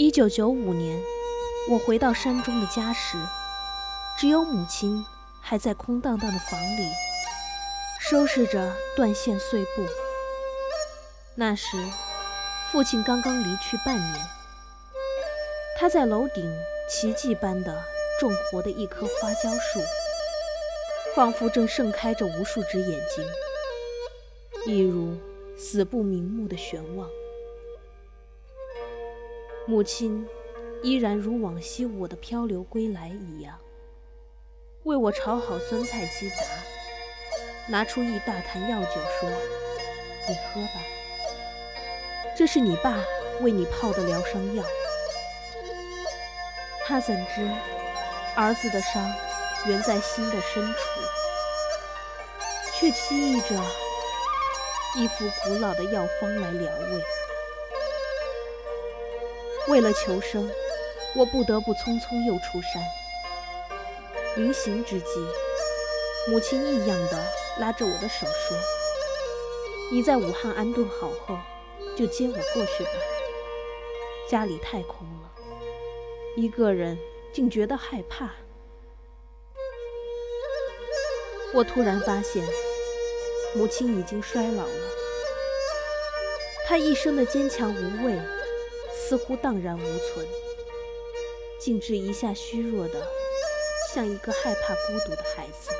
一九九五年，我回到山中的家时，只有母亲还在空荡荡的房里收拾着断线碎布。那时，父亲刚刚离去半年，他在楼顶奇迹般的种活的一棵花椒树，仿佛正盛开着无数只眼睛，一如死不瞑目的悬望。母亲依然如往昔我的漂流归来一样，为我炒好酸菜鸡杂，拿出一大坛药酒，说：“你喝吧，这是你爸为你泡的疗伤药。”他怎知儿子的伤原在心的深处，却期冀着一副古老的药方来疗慰。为了求生，我不得不匆匆又出山。临行之际，母亲异样的拉着我的手说：“你在武汉安顿好后，就接我过去吧。家里太空了，一个人竟觉得害怕。”我突然发现，母亲已经衰老了，她一生的坚强无畏。似乎荡然无存，静至一下虚弱的，像一个害怕孤独的孩子。